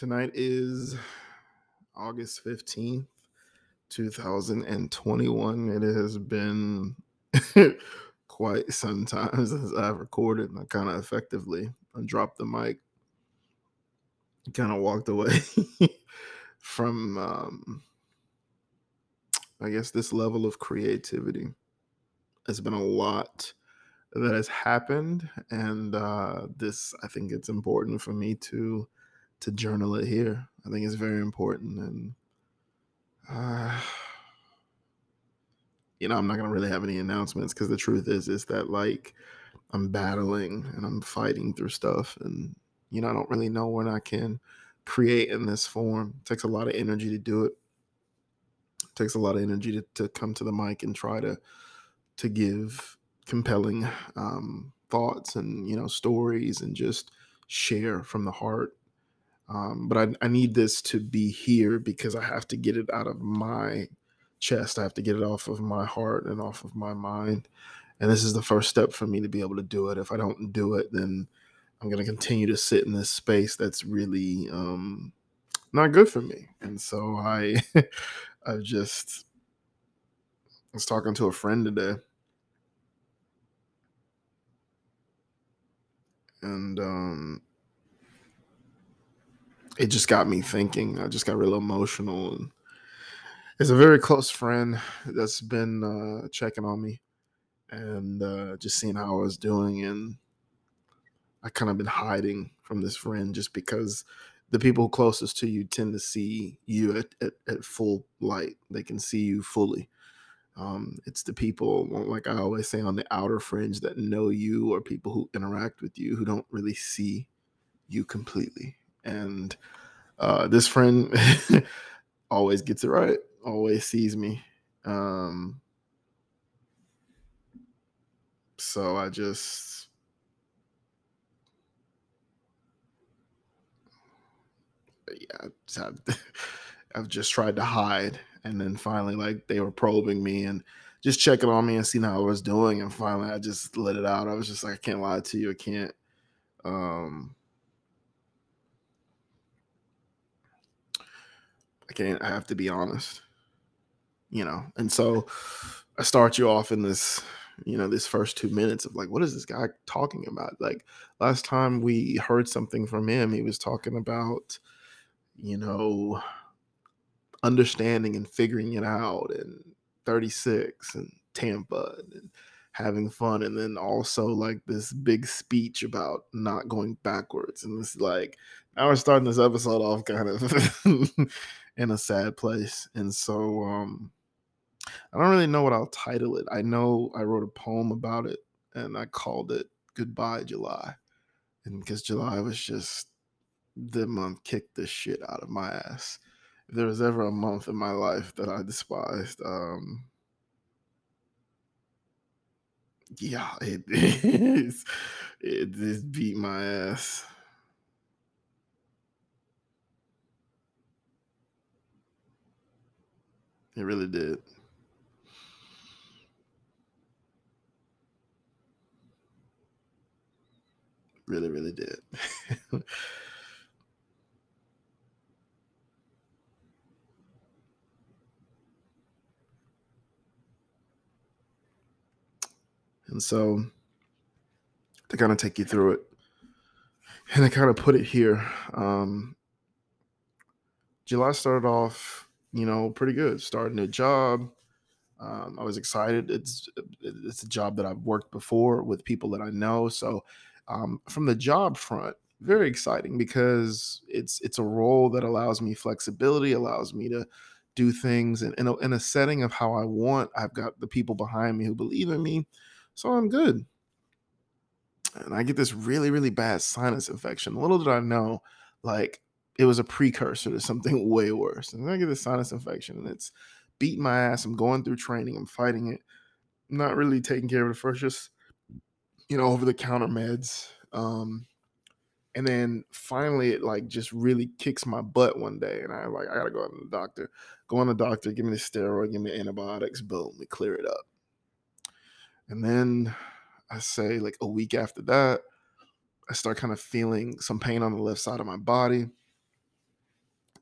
Tonight is August 15th, 2021. It has been quite some time since I've recorded. and I kind of effectively dropped the mic, kind of walked away from, um, I guess, this level of creativity. It's been a lot that has happened, and uh, this, I think, it's important for me to to journal it here. I think it's very important, and uh, you know, I'm not gonna really have any announcements because the truth is, is that like I'm battling and I'm fighting through stuff, and you know, I don't really know when I can create in this form. It takes a lot of energy to do it. it takes a lot of energy to, to come to the mic and try to to give compelling um, thoughts and you know stories and just share from the heart um, but I, I need this to be here because I have to get it out of my chest. I have to get it off of my heart and off of my mind. And this is the first step for me to be able to do it. If I don't do it, then I'm going to continue to sit in this space that's really um, not good for me. And so I, I've just, I was talking to a friend today. And um, it just got me thinking. I just got real emotional. And it's a very close friend that's been uh, checking on me and uh, just seeing how I was doing. And I kind of been hiding from this friend just because the people closest to you tend to see you at, at, at full light. They can see you fully. Um, it's the people, like I always say, on the outer fringe that know you or people who interact with you who don't really see you completely and uh, this friend always gets it right, always sees me. Um, so I just yeah, I've, I've just tried to hide, and then finally, like they were probing me and just checking on me and seeing how I was doing, and finally, I just let it out. I was just like, I can't lie to you, I can't. Um, I can't. I have to be honest. You know, and so I start you off in this, you know, this first two minutes of like, what is this guy talking about? Like last time we heard something from him, he was talking about, you know, understanding and figuring it out and 36 and Tampa and having fun and then also like this big speech about not going backwards and this like now we're starting this episode off kind of in a sad place. And so um I don't really know what I'll title it. I know I wrote a poem about it and I called it Goodbye July. And because July was just the month kicked the shit out of my ass. If there was ever a month in my life that I despised, um yeah, it is. It just beat my ass. It really did. Really, really did. and so to kind of take you through it and I kind of put it here. Um, July started off you know, pretty good. Starting a job. Um, I was excited. It's it's a job that I've worked before with people that I know. So um, from the job front, very exciting because it's it's a role that allows me flexibility, allows me to do things in, in, a, in a setting of how I want. I've got the people behind me who believe in me, so I'm good. And I get this really really bad sinus infection. Little did I know, like it was a precursor to something way worse. And I get a sinus infection and it's beating my ass. I'm going through training. I'm fighting it. I'm not really taking care of it first, just you know, over the counter meds. Um, and then finally it like just really kicks my butt one day. And I like, I gotta go to the doctor. Go on the doctor, give me the steroid, give me antibiotics, boom, we clear it up. And then I say like a week after that, I start kind of feeling some pain on the left side of my body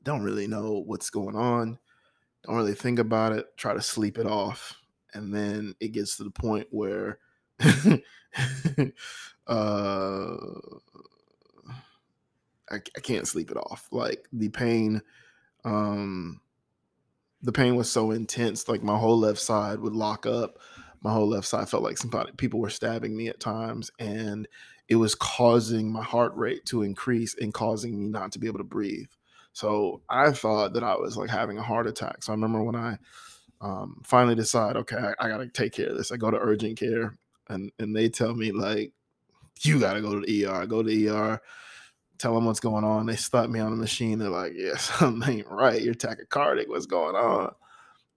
don't really know what's going on, don't really think about it, try to sleep it off. And then it gets to the point where uh I, I can't sleep it off. Like the pain, um, the pain was so intense. Like my whole left side would lock up. My whole left side felt like somebody people were stabbing me at times, and it was causing my heart rate to increase and causing me not to be able to breathe. So I thought that I was like having a heart attack. So I remember when I um, finally decide, okay, I, I got to take care of this. I go to urgent care, and and they tell me like, you got to go to the ER. I go to the ER tell them what's going on. They slap me on the machine. They're like, yeah, something ain't right. You're tachycardic. What's going on?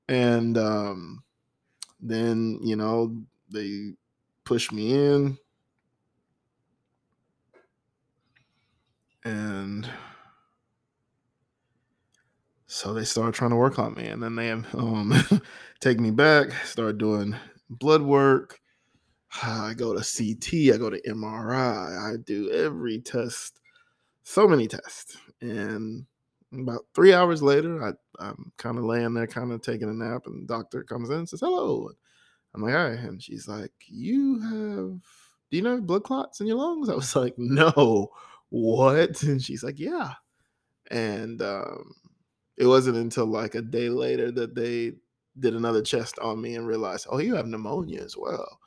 And um, then, you know, they push me in. And so they started trying to work on me. And then they um, take me back, start doing blood work. I go to CT, I go to MRI, I do every test so many tests. And about three hours later, I, I'm kind of laying there, kind of taking a nap, and the doctor comes in and says, Hello. I'm like, Hi. And she's like, You have, do you know blood clots in your lungs? I was like, No. What? And she's like, Yeah. And um, it wasn't until like a day later that they did another chest on me and realized, Oh, you have pneumonia as well.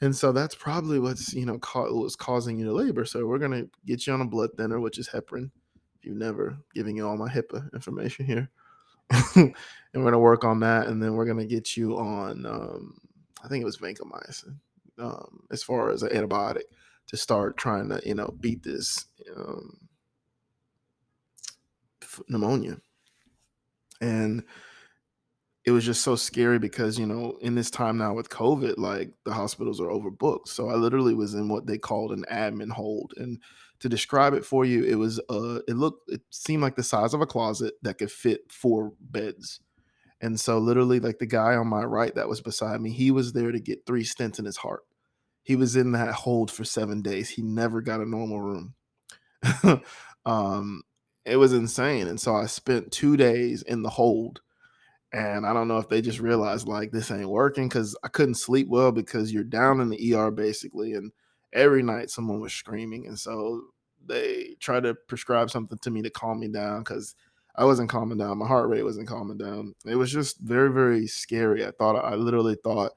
And so that's probably what's you know ca- was causing you to labor. So we're gonna get you on a blood thinner, which is heparin. If you've never giving you all my HIPAA information here, and we're gonna work on that, and then we're gonna get you on. Um, I think it was vancomycin, um, as far as an antibiotic to start trying to you know beat this um, pneumonia. And it was just so scary because you know in this time now with covid like the hospitals are overbooked. So i literally was in what they called an admin hold and to describe it for you it was uh it looked it seemed like the size of a closet that could fit four beds. And so literally like the guy on my right that was beside me he was there to get three stents in his heart. He was in that hold for seven days. He never got a normal room. Um it was insane and so i spent two days in the hold and I don't know if they just realized like this ain't working because I couldn't sleep well because you're down in the ER basically. And every night someone was screaming. And so they tried to prescribe something to me to calm me down because I wasn't calming down. My heart rate wasn't calming down. It was just very, very scary. I thought, I literally thought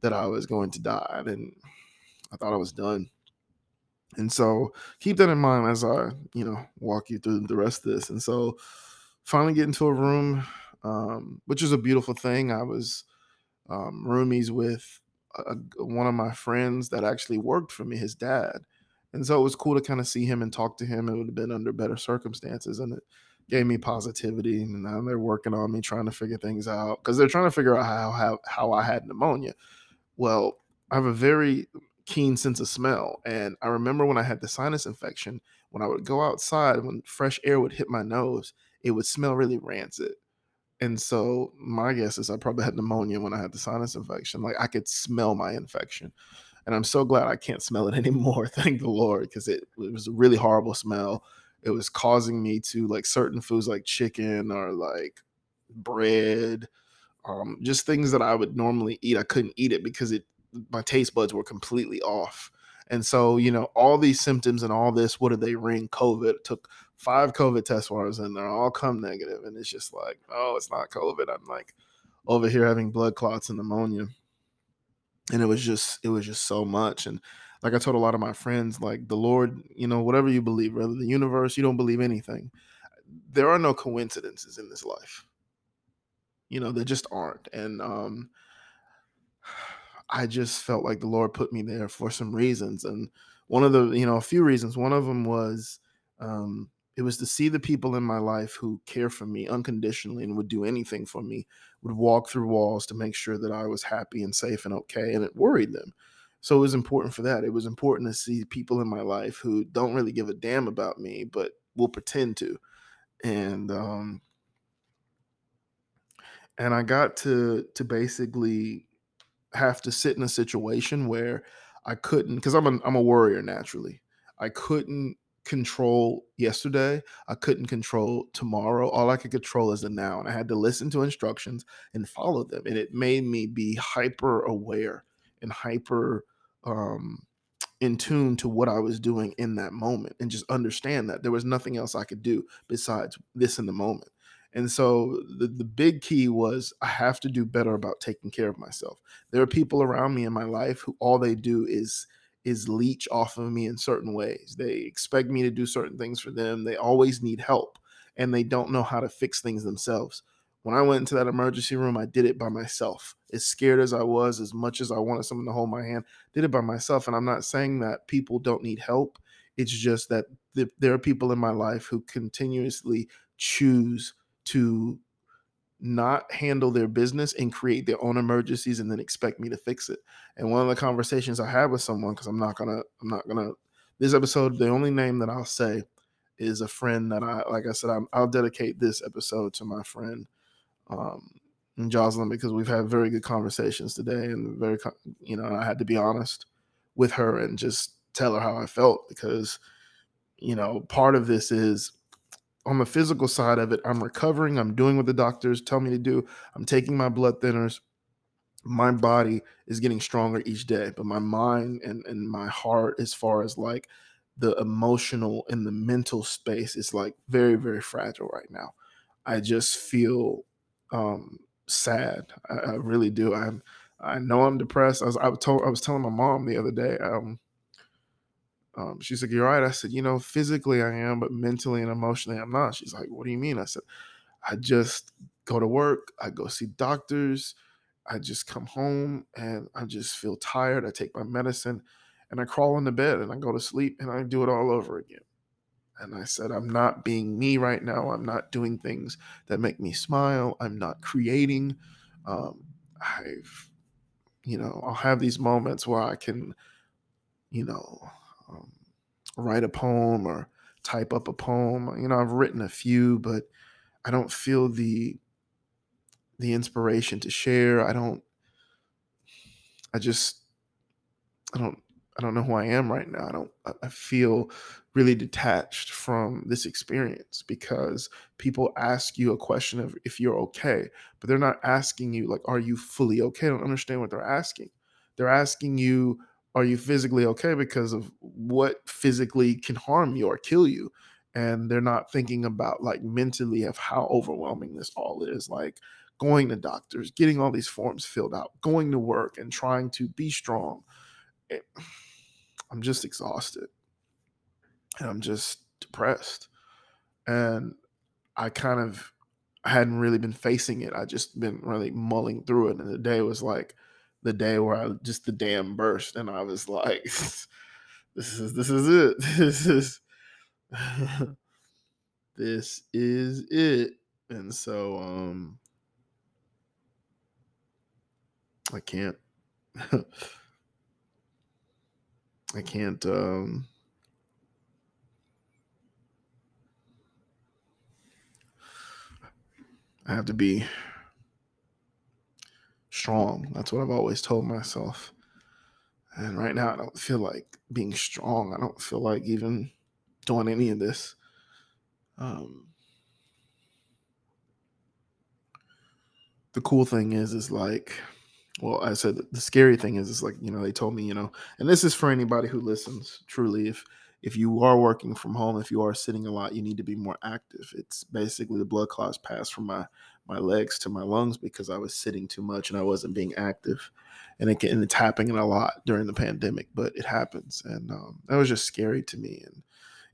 that I was going to die. And I thought I was done. And so keep that in mind as I, you know, walk you through the rest of this. And so finally get into a room um, which is a beautiful thing. I was um, roomies with a, one of my friends that actually worked for me, his dad. And so it was cool to kind of see him and talk to him. It would have been under better circumstances. And it gave me positivity. And now they're working on me trying to figure things out because they're trying to figure out how, how, how I had pneumonia. Well, I have a very keen sense of smell. And I remember when I had the sinus infection, when I would go outside, when fresh air would hit my nose, it would smell really rancid. And so my guess is I probably had pneumonia when I had the sinus infection. Like I could smell my infection. And I'm so glad I can't smell it anymore. Thank the Lord, because it, it was a really horrible smell. It was causing me to like certain foods like chicken or like bread, um, just things that I would normally eat. I couldn't eat it because it my taste buds were completely off. And so, you know, all these symptoms and all this, what did they ring? COVID. Took five COVID tests while I was in there, all come negative, and it's just like, oh, it's not COVID. I'm like over here having blood clots and pneumonia, and it was just, it was just so much. And like I told a lot of my friends, like the Lord, you know, whatever you believe, whether the universe, you don't believe anything. There are no coincidences in this life. You know, there just aren't. And um, I just felt like the Lord put me there for some reasons. And one of the, you know, a few reasons. One of them was um, it was to see the people in my life who care for me unconditionally and would do anything for me, would walk through walls to make sure that I was happy and safe and okay. And it worried them. So it was important for that. It was important to see people in my life who don't really give a damn about me, but will pretend to. And um and I got to to basically have to sit in a situation where I couldn't because I'm a I'm a worrier naturally. I couldn't control yesterday. I couldn't control tomorrow. All I could control is the now. And I had to listen to instructions and follow them. And it made me be hyper aware and hyper um, in tune to what I was doing in that moment and just understand that there was nothing else I could do besides this in the moment. And so the, the big key was I have to do better about taking care of myself. There are people around me in my life who all they do is is leech off of me in certain ways. They expect me to do certain things for them. They always need help and they don't know how to fix things themselves. When I went into that emergency room, I did it by myself. As scared as I was, as much as I wanted someone to hold my hand, did it by myself. And I'm not saying that people don't need help. It's just that there are people in my life who continuously choose to not handle their business and create their own emergencies and then expect me to fix it. And one of the conversations I had with someone, because I'm not gonna, I'm not gonna, this episode, the only name that I'll say is a friend that I, like I said, i will dedicate this episode to my friend, um, Jocelyn, because we've had very good conversations today and very, you know, I had to be honest with her and just tell her how I felt because, you know, part of this is on the physical side of it, I'm recovering. I'm doing what the doctors tell me to do. I'm taking my blood thinners. My body is getting stronger each day, but my mind and, and my heart, as far as like the emotional and the mental space, is like very, very fragile right now. I just feel um, sad. I, I really do. I'm I know I'm depressed. I was I told I was telling my mom the other day. Um, um, she's like, You're right. I said, You know, physically I am, but mentally and emotionally I'm not. She's like, What do you mean? I said, I just go to work, I go see doctors, I just come home and I just feel tired. I take my medicine and I crawl into bed and I go to sleep and I do it all over again. And I said, I'm not being me right now. I'm not doing things that make me smile. I'm not creating. Um, I've, you know, I'll have these moments where I can, you know, um, write a poem or type up a poem. You know, I've written a few, but I don't feel the the inspiration to share. I don't. I just. I don't. I don't know who I am right now. I don't. I feel really detached from this experience because people ask you a question of if you're okay, but they're not asking you like, "Are you fully okay?" I don't understand what they're asking. They're asking you are you physically okay because of what physically can harm you or kill you? And they're not thinking about like mentally of how overwhelming this all is like going to doctors getting all these forms filled out going to work and trying to be strong. It, i'm just exhausted. And i'm just depressed. And i kind of hadn't really been facing it. I just been really mulling through it. And the day was like the day where I just the damn burst, and I was like, "This is this is it. This is this is it." And so, um, I can't. I can't. Um, I have to be strong. That's what I've always told myself. And right now, I don't feel like being strong. I don't feel like even doing any of this. Um, the cool thing is, is like, well, I said the scary thing is, is like, you know, they told me, you know, and this is for anybody who listens. Truly, if if you are working from home, if you are sitting a lot, you need to be more active. It's basically the blood clots pass from my my legs to my lungs because I was sitting too much and I wasn't being active. And it and it's happening a lot during the pandemic, but it happens, and um, that was just scary to me. And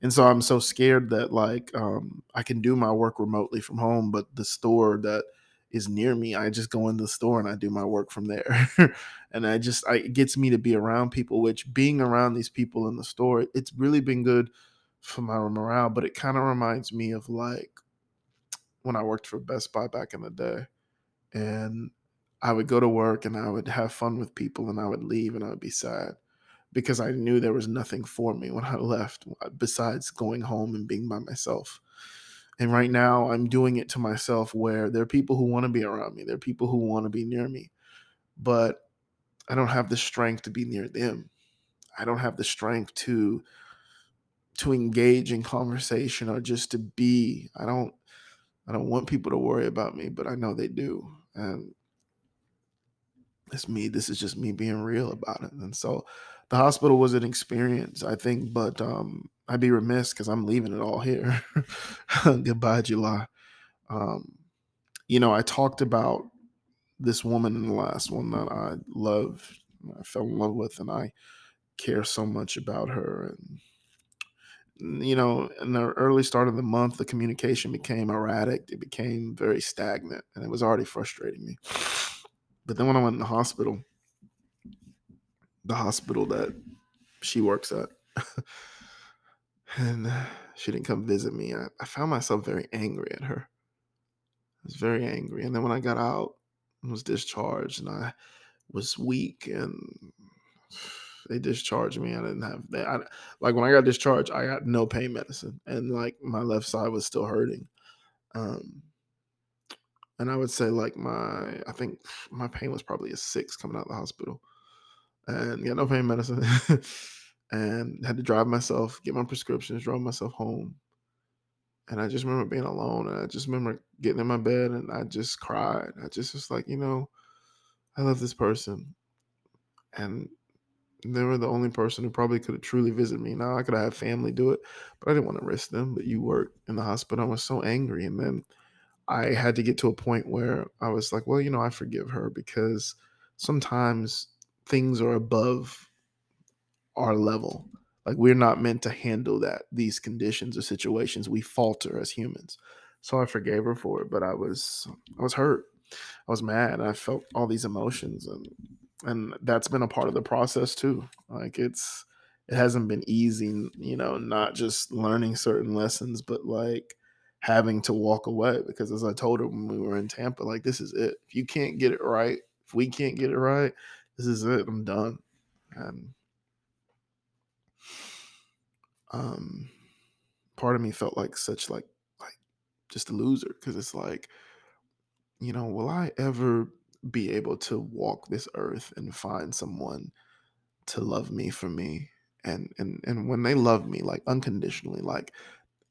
and so I'm so scared that like um, I can do my work remotely from home, but the store that is near me, I just go in the store and I do my work from there. and I just I, it gets me to be around people. Which being around these people in the store, it's really been good for my morale. But it kind of reminds me of like when I worked for Best Buy back in the day. And I would go to work and I would have fun with people and I would leave and I would be sad because I knew there was nothing for me when I left uh, besides going home and being by myself. And right now I'm doing it to myself where there are people who want to be around me, there are people who want to be near me, but I don't have the strength to be near them. I don't have the strength to to engage in conversation or just to be. I don't I don't want people to worry about me, but I know they do. And it's me. This is just me being real about it. And so the hospital was an experience, I think, but um I'd be remiss because I'm leaving it all here. Goodbye, July. Um, you know, I talked about this woman in the last one that I love, I fell in love with, and I care so much about her. And, you know, in the early start of the month, the communication became erratic, it became very stagnant, and it was already frustrating me. But then when I went in the hospital, the hospital that she works at, and uh, she didn't come visit me, I, I found myself very angry at her. I was very angry. And then when I got out and was discharged, and I was weak and they discharged me. I didn't have that. I, like when I got discharged, I got no pain medicine, and like my left side was still hurting. Um, and I would say like my, I think my pain was probably a six coming out of the hospital, and got no pain medicine, and had to drive myself, get my prescriptions, drive myself home. And I just remember being alone, and I just remember getting in my bed, and I just cried. I just was like, you know, I love this person, and they were the only person who probably could have truly visited me. Now I could have had family do it, but I didn't want to risk them. But you worked in the hospital. I was so angry. And then I had to get to a point where I was like, well, you know, I forgive her because sometimes things are above our level. Like we're not meant to handle that, these conditions or situations. We falter as humans. So I forgave her for it, but I was I was hurt. I was mad. I felt all these emotions and and that's been a part of the process too. Like it's it hasn't been easy you know not just learning certain lessons but like having to walk away because as i told her when we were in tampa like this is it. If you can't get it right if we can't get it right this is it. I'm done. And um part of me felt like such like like just a loser because it's like you know will i ever be able to walk this earth and find someone to love me for me. And and and when they love me like unconditionally like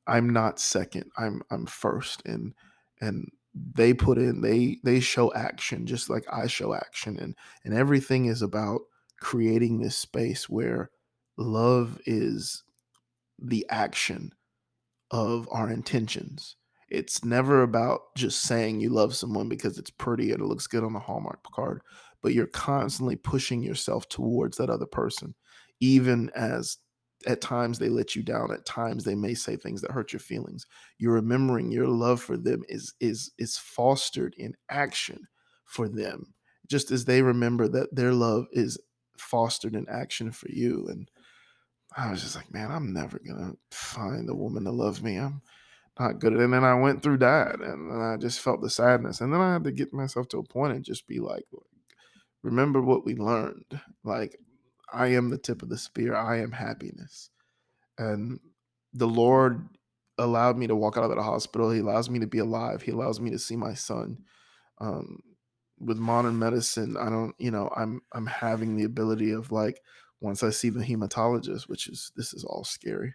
i'm not second i'm i'm first and and they put in they they show action just like i show action. And and everything is about creating this space where love is the action of our intentions it's never about just saying you love someone because it's pretty and it looks good on the Hallmark card, but you're constantly pushing yourself towards that other person, even as at times they let you down at times they may say things that hurt your feelings. You're remembering your love for them is is is fostered in action for them just as they remember that their love is fostered in action for you and i was just like man i'm never gonna find a woman to love me. I'm not good. And then I went through that and then I just felt the sadness. And then I had to get myself to a point and just be like, remember what we learned. Like, I am the tip of the spear, I am happiness. And the Lord allowed me to walk out of the hospital. He allows me to be alive. He allows me to see my son. Um, with modern medicine, I don't, you know, I'm I'm having the ability of like once I see the hematologist, which is this is all scary.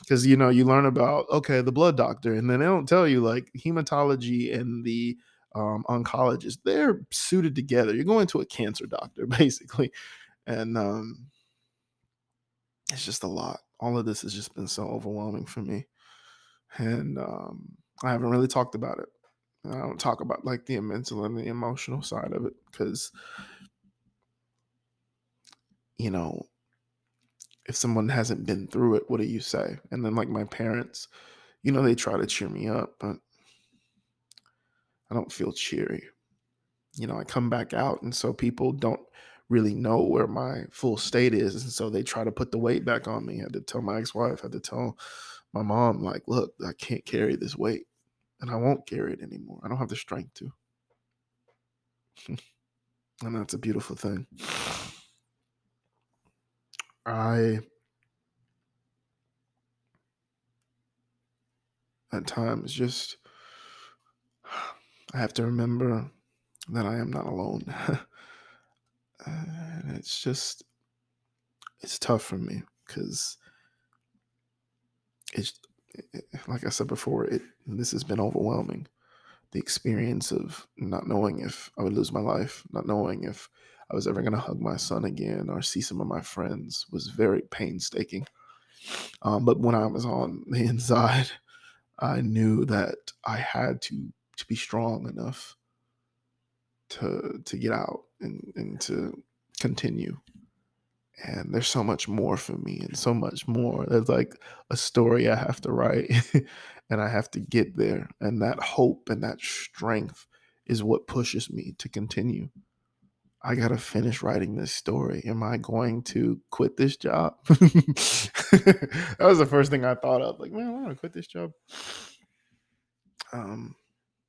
Because you know, you learn about okay, the blood doctor, and then they don't tell you like hematology and the um, oncologist, they're suited together. You're going to a cancer doctor, basically. And um, it's just a lot. All of this has just been so overwhelming for me. And um, I haven't really talked about it. I don't talk about like the mental and the emotional side of it because you know, if someone hasn't been through it, what do you say? And then like my parents, you know, they try to cheer me up, but I don't feel cheery. You know, I come back out and so people don't really know where my full state is. And so they try to put the weight back on me. I had to tell my ex-wife, I had to tell my mom, like, look, I can't carry this weight. And I won't carry it anymore. I don't have the strength to. and that's a beautiful thing. I at times just I have to remember that I am not alone. and it's just it's tough for me because it's like I said before, it this has been overwhelming. The experience of not knowing if I would lose my life, not knowing if I was ever going to hug my son again or see some of my friends was very painstaking. Um, but when I was on the inside, I knew that I had to to be strong enough to to get out and, and to continue. And there's so much more for me and so much more. There's like a story I have to write and I have to get there. And that hope and that strength is what pushes me to continue. I got to finish writing this story. Am I going to quit this job? that was the first thing I thought of. Like, man, I want to quit this job. Um,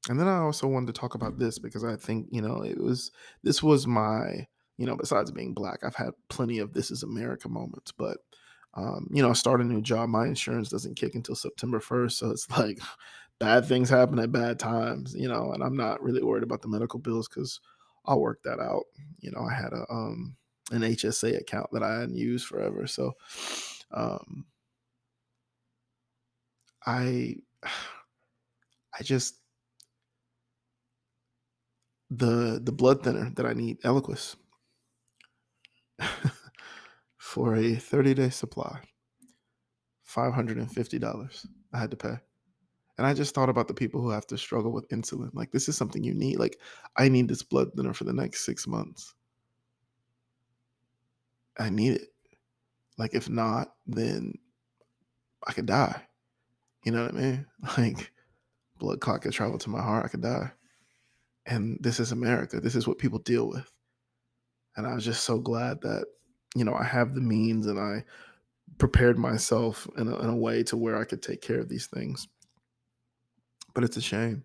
and then I also wanted to talk about this because I think, you know, it was, this was my, you know, besides being black, I've had plenty of this is America moments, but, um, you know, I start a new job. My insurance doesn't kick until September 1st. So it's like bad things happen at bad times, you know, and I'm not really worried about the medical bills because I'll work that out. You know, I had a um an HSA account that I hadn't used forever, so um I I just the the blood thinner that I need, Eliquis, for a 30 day supply, $550 I had to pay. And I just thought about the people who have to struggle with insulin. Like, this is something you need. Like, I need this blood thinner for the next six months. I need it. Like, if not, then I could die. You know what I mean? Like, blood clot could travel to my heart, I could die. And this is America. This is what people deal with. And I was just so glad that, you know, I have the means and I prepared myself in a, in a way to where I could take care of these things but it's a shame.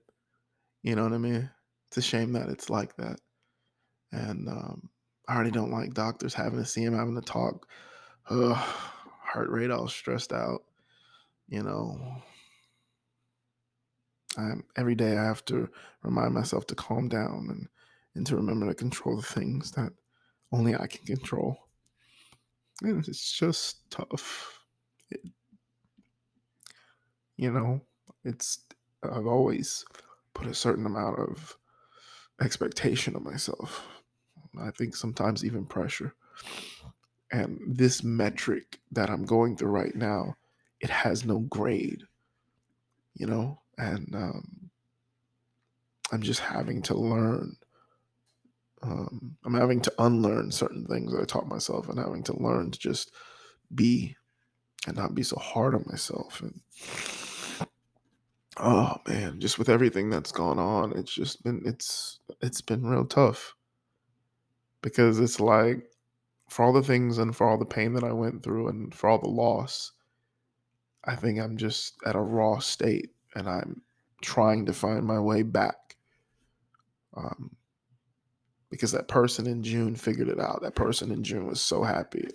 You know what I mean? It's a shame that it's like that. And um, I already don't like doctors having to see him, having to talk. Ugh, heart rate all stressed out. You know, I'm, every day I have to remind myself to calm down and, and to remember to control the things that only I can control. And it's just tough. It, you know, it's I've always put a certain amount of expectation on myself. I think sometimes even pressure. And this metric that I'm going through right now, it has no grade, you know, and um, I'm just having to learn. Um, I'm having to unlearn certain things that I taught myself and having to learn to just be and not be so hard on myself. And Oh man, just with everything that's gone on, it's just been it's it's been real tough. Because it's like for all the things and for all the pain that I went through and for all the loss, I think I'm just at a raw state and I'm trying to find my way back. Um, because that person in June figured it out. That person in June was so happy.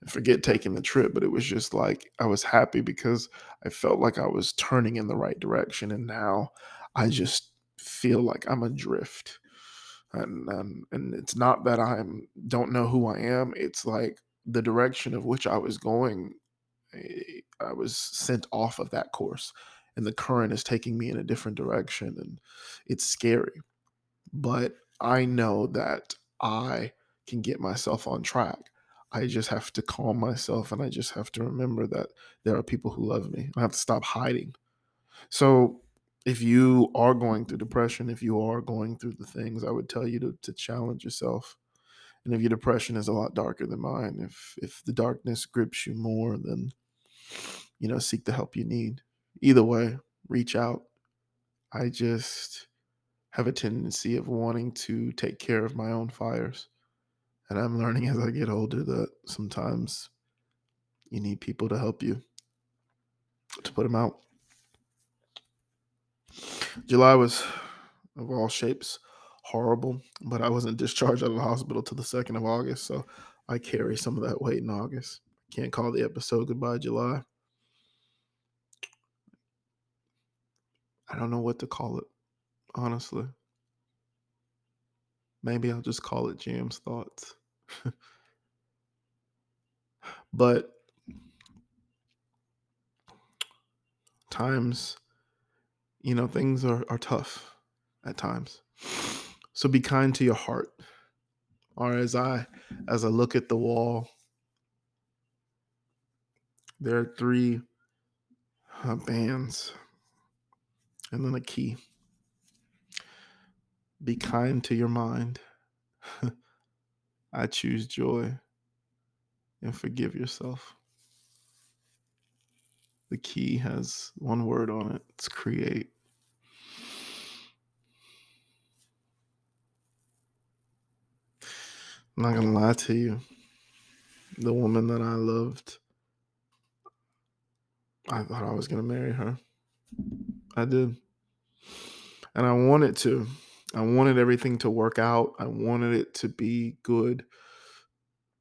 And forget taking the trip, but it was just like I was happy because I felt like I was turning in the right direction. And now I just feel like I'm adrift. And and, and it's not that I'm don't know who I am. It's like the direction of which I was going. Eh, I was sent off of that course, and the current is taking me in a different direction, and it's scary. But I know that I can get myself on track. I just have to calm myself and I just have to remember that there are people who love me. I have to stop hiding. So, if you are going through depression, if you are going through the things, I would tell you to, to challenge yourself. And if your depression is a lot darker than mine, if if the darkness grips you more, then you know, seek the help you need. Either way, reach out. I just have a tendency of wanting to take care of my own fires. And I'm learning as I get older that sometimes you need people to help you to put them out. July was, of all shapes, horrible, but I wasn't discharged out of the hospital till the 2nd of August. So I carry some of that weight in August. Can't call the episode Goodbye July. I don't know what to call it honestly. Maybe I'll just call it Jam's Thoughts. but times, you know, things are, are tough at times. So be kind to your heart. Or as I as I look at the wall, there are three uh, bands and then a key. Be kind to your mind. I choose joy and forgive yourself. The key has one word on it it's create. I'm not going to lie to you. The woman that I loved, I thought I was going to marry her. I did. And I wanted to. I wanted everything to work out. I wanted it to be good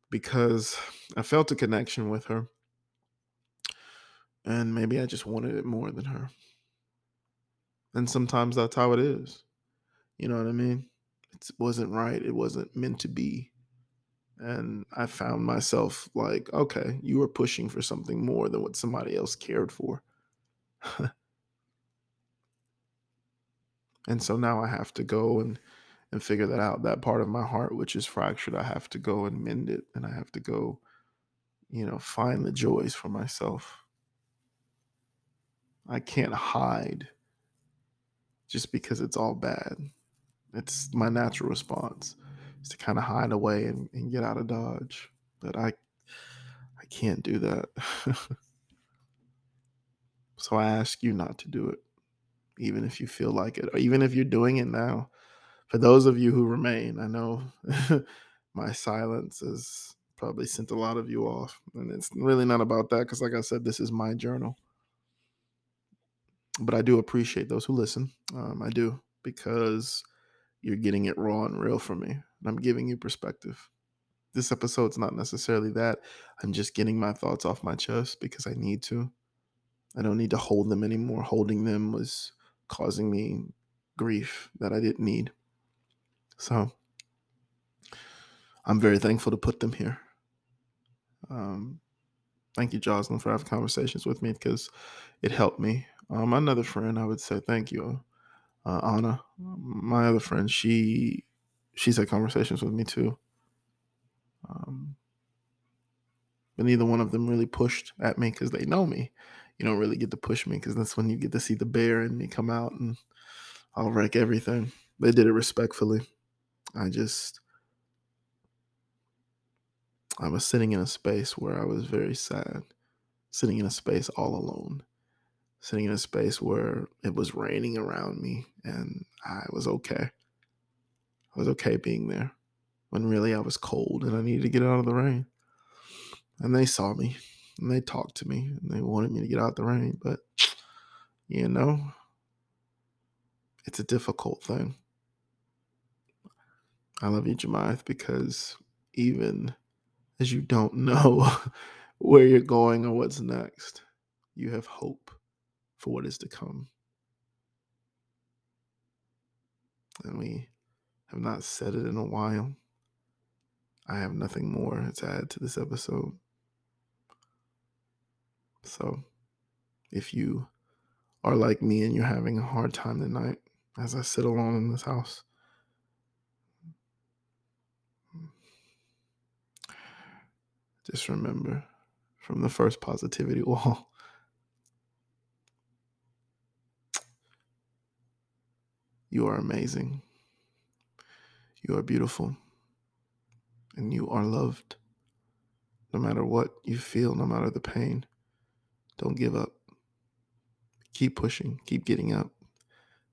because I felt a connection with her. And maybe I just wanted it more than her. And sometimes that's how it is. You know what I mean? It wasn't right. It wasn't meant to be. And I found myself like, okay, you were pushing for something more than what somebody else cared for. and so now I have to go and and figure that out. That part of my heart which is fractured, I have to go and mend it and I have to go, you know, find the joys for myself. I can't hide just because it's all bad. It's my natural response is to kind of hide away and, and get out of Dodge. But I I can't do that. so I ask you not to do it, even if you feel like it, or even if you're doing it now. For those of you who remain, I know my silence has probably sent a lot of you off. And it's really not about that because, like I said, this is my journal. But I do appreciate those who listen. Um, I do because you're getting it raw and real from me. And I'm giving you perspective. This episode's not necessarily that. I'm just getting my thoughts off my chest because I need to. I don't need to hold them anymore. Holding them was causing me grief that I didn't need. So I'm very thankful to put them here. Um, thank you, Jocelyn, for having conversations with me because it helped me. Um, another friend, I would say thank you uh, Anna, my other friend, she she's had conversations with me too. Um, but neither one of them really pushed at me because they know me. You don't really get to push me because that's when you get to see the bear in me come out and I'll wreck everything. They did it respectfully. I just I was sitting in a space where I was very sad, sitting in a space all alone sitting in a space where it was raining around me and I was okay. I was okay being there when really I was cold and I needed to get out of the rain. And they saw me and they talked to me and they wanted me to get out the rain. But, you know, it's a difficult thing. I love you, Jemima, because even as you don't know where you're going or what's next, you have hope for what is to come. And we have not said it in a while. I have nothing more to add to this episode. So, if you are like me and you're having a hard time tonight as I sit alone in this house, just remember from the first positivity wall You are amazing. You are beautiful. And you are loved. No matter what you feel, no matter the pain, don't give up. Keep pushing, keep getting up.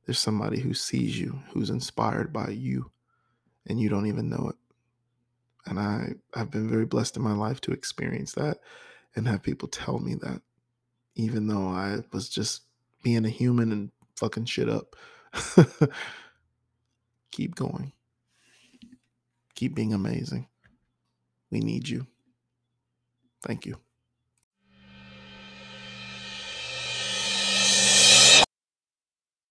There's somebody who sees you, who's inspired by you, and you don't even know it. And I, I've been very blessed in my life to experience that and have people tell me that, even though I was just being a human and fucking shit up. Keep going. Keep being amazing. We need you. Thank you.